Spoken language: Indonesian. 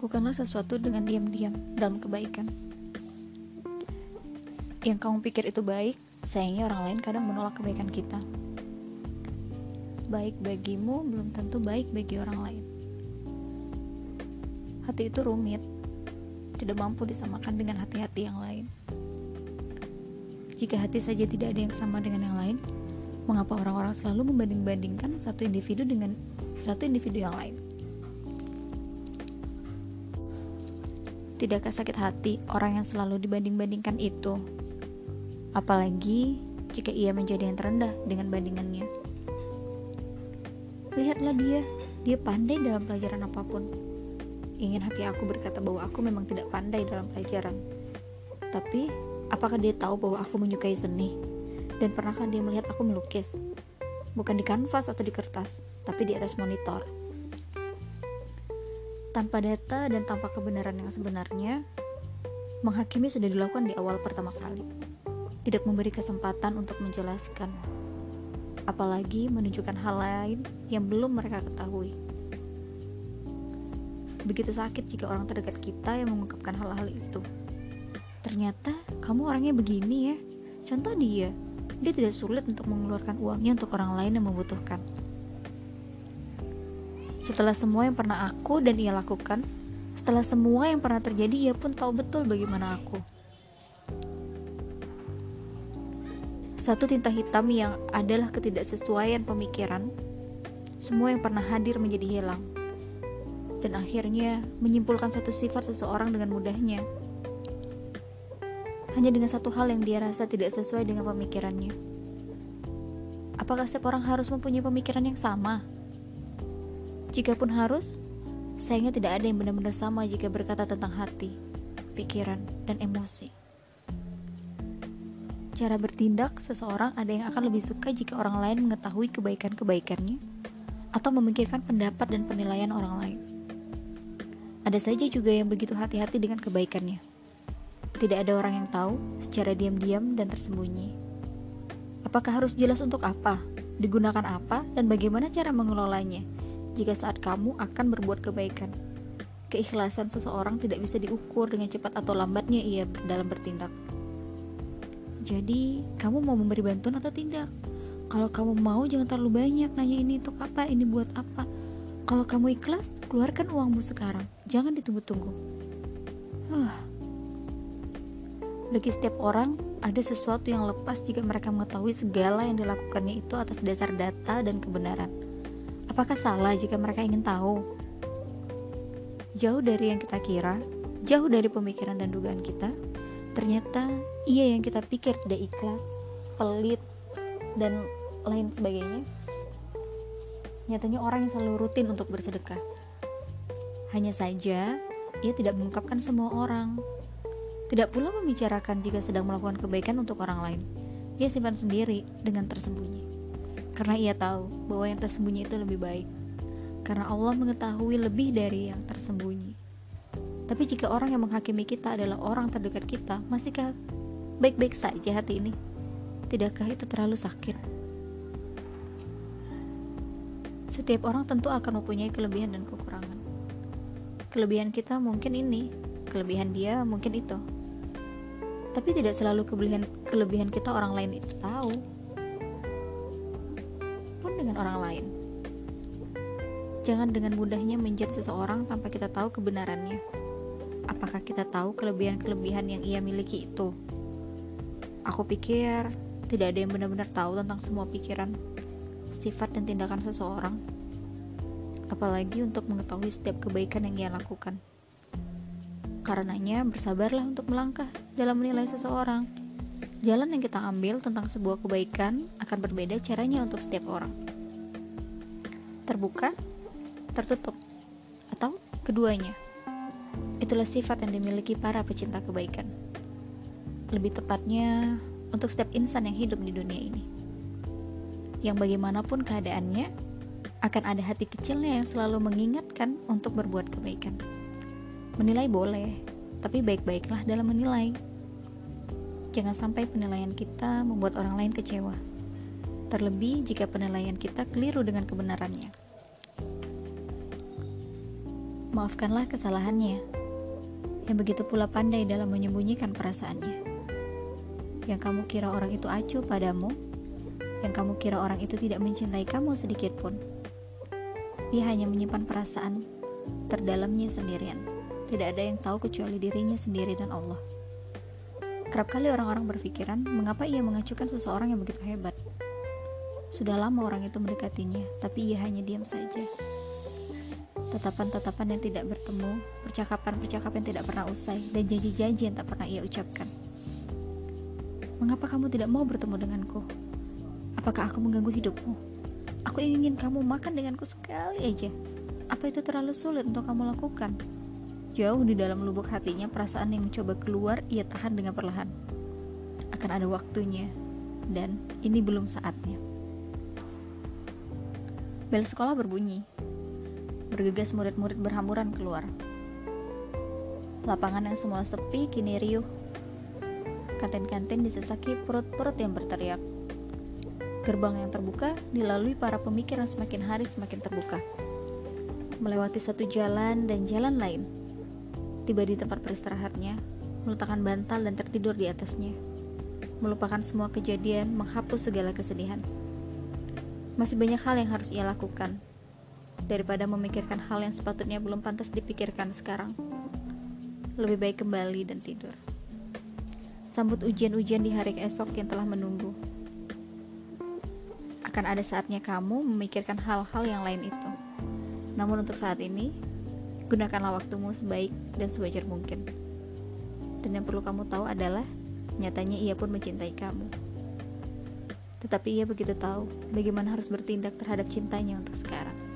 Lakukanlah sesuatu dengan diam-diam dalam kebaikan. Yang kamu pikir itu baik, sayangnya orang lain kadang menolak kebaikan kita. Baik bagimu belum tentu baik bagi orang lain. Hati itu rumit, tidak mampu disamakan dengan hati-hati yang lain. Jika hati saja tidak ada yang sama dengan yang lain, mengapa orang-orang selalu membanding-bandingkan satu individu dengan satu individu yang lain? Tidakkah sakit hati orang yang selalu dibanding-bandingkan itu? Apalagi jika ia menjadi yang terendah dengan bandingannya. Lihatlah dia, dia pandai dalam pelajaran apa pun. Ingin hati aku berkata bahwa aku memang tidak pandai dalam pelajaran. Tapi, apakah dia tahu bahwa aku menyukai seni? Dan pernahkah dia melihat aku melukis? Bukan di kanvas atau di kertas, tapi di atas monitor tanpa data dan tanpa kebenaran yang sebenarnya, menghakimi sudah dilakukan di awal pertama kali. Tidak memberi kesempatan untuk menjelaskan, apalagi menunjukkan hal lain yang belum mereka ketahui. Begitu sakit jika orang terdekat kita yang mengungkapkan hal-hal itu. Ternyata kamu orangnya begini ya. Contoh dia, dia tidak sulit untuk mengeluarkan uangnya untuk orang lain yang membutuhkan. Setelah semua yang pernah aku dan ia lakukan, setelah semua yang pernah terjadi, ia pun tahu betul bagaimana aku. Satu tinta hitam yang adalah ketidaksesuaian pemikiran, semua yang pernah hadir menjadi hilang. Dan akhirnya menyimpulkan satu sifat seseorang dengan mudahnya. Hanya dengan satu hal yang dia rasa tidak sesuai dengan pemikirannya. Apakah setiap orang harus mempunyai pemikiran yang sama? Jikapun harus, sayangnya tidak ada yang benar-benar sama jika berkata tentang hati, pikiran, dan emosi. Cara bertindak seseorang ada yang akan lebih suka jika orang lain mengetahui kebaikan-kebaikannya atau memikirkan pendapat dan penilaian orang lain. Ada saja juga yang begitu hati-hati dengan kebaikannya. Tidak ada orang yang tahu secara diam-diam dan tersembunyi. Apakah harus jelas untuk apa, digunakan apa, dan bagaimana cara mengelolanya? Jika saat kamu akan berbuat kebaikan. Keikhlasan seseorang tidak bisa diukur dengan cepat atau lambatnya ia dalam bertindak. Jadi, kamu mau memberi bantuan atau tidak? Kalau kamu mau, jangan terlalu banyak nanya ini untuk apa, ini buat apa. Kalau kamu ikhlas, keluarkan uangmu sekarang. Jangan ditunggu-tunggu. Huh. Bagi setiap orang, ada sesuatu yang lepas jika mereka mengetahui segala yang dilakukannya itu atas dasar data dan kebenaran. Apakah salah jika mereka ingin tahu? Jauh dari yang kita kira, jauh dari pemikiran dan dugaan kita, ternyata ia yang kita pikir tidak ikhlas, pelit, dan lain sebagainya. Nyatanya orang yang selalu rutin untuk bersedekah. Hanya saja, ia tidak mengungkapkan semua orang. Tidak pula membicarakan jika sedang melakukan kebaikan untuk orang lain. Ia simpan sendiri dengan tersembunyi karena ia tahu bahwa yang tersembunyi itu lebih baik. Karena Allah mengetahui lebih dari yang tersembunyi. Tapi jika orang yang menghakimi kita adalah orang terdekat kita, masihkah baik-baik saja hati ini? Tidakkah itu terlalu sakit? Setiap orang tentu akan mempunyai kelebihan dan kekurangan. Kelebihan kita mungkin ini, kelebihan dia mungkin itu. Tapi tidak selalu kelebihan kelebihan kita orang lain itu tahu dengan orang lain. Jangan dengan mudahnya menjudge seseorang tanpa kita tahu kebenarannya. Apakah kita tahu kelebihan-kelebihan yang ia miliki itu? Aku pikir tidak ada yang benar-benar tahu tentang semua pikiran, sifat, dan tindakan seseorang. Apalagi untuk mengetahui setiap kebaikan yang ia lakukan. Karenanya, bersabarlah untuk melangkah dalam menilai seseorang Jalan yang kita ambil tentang sebuah kebaikan akan berbeda caranya untuk setiap orang. Terbuka, tertutup, atau keduanya. Itulah sifat yang dimiliki para pecinta kebaikan. Lebih tepatnya, untuk setiap insan yang hidup di dunia ini. Yang bagaimanapun keadaannya, akan ada hati kecilnya yang selalu mengingatkan untuk berbuat kebaikan. Menilai boleh, tapi baik-baiklah dalam menilai Jangan sampai penilaian kita membuat orang lain kecewa. Terlebih jika penilaian kita keliru dengan kebenarannya. Maafkanlah kesalahannya, yang begitu pula pandai dalam menyembunyikan perasaannya. Yang kamu kira orang itu acuh padamu, yang kamu kira orang itu tidak mencintai kamu sedikit pun. Ia hanya menyimpan perasaan terdalamnya sendirian. Tidak ada yang tahu kecuali dirinya sendiri dan Allah. Kerap kali orang-orang berpikiran, mengapa ia mengacukan seseorang yang begitu hebat. Sudah lama orang itu mendekatinya, tapi ia hanya diam saja. Tatapan-tatapan yang tidak bertemu, percakapan-percakapan yang tidak pernah usai, dan janji-janji yang tak pernah ia ucapkan. Mengapa kamu tidak mau bertemu denganku? Apakah aku mengganggu hidupmu? Aku ingin kamu makan denganku sekali aja. Apa itu terlalu sulit untuk kamu lakukan? Jauh di dalam lubuk hatinya perasaan yang mencoba keluar ia tahan dengan perlahan. Akan ada waktunya, dan ini belum saatnya. Bel sekolah berbunyi. Bergegas murid-murid berhamburan keluar. Lapangan yang semula sepi kini riuh. Kantin-kantin disesaki perut-perut yang berteriak. Gerbang yang terbuka dilalui para pemikir yang semakin hari semakin terbuka. Melewati satu jalan dan jalan lain, Tiba di tempat beristirahatnya, meletakkan bantal dan tertidur di atasnya. Melupakan semua kejadian, menghapus segala kesedihan. Masih banyak hal yang harus ia lakukan. Daripada memikirkan hal yang sepatutnya belum pantas dipikirkan sekarang. Lebih baik kembali dan tidur. Sambut ujian-ujian di hari esok yang telah menunggu. Akan ada saatnya kamu memikirkan hal-hal yang lain itu. Namun untuk saat ini, Gunakanlah waktumu sebaik dan sewajar mungkin. Dan yang perlu kamu tahu adalah, nyatanya ia pun mencintai kamu. Tetapi ia begitu tahu bagaimana harus bertindak terhadap cintanya untuk sekarang.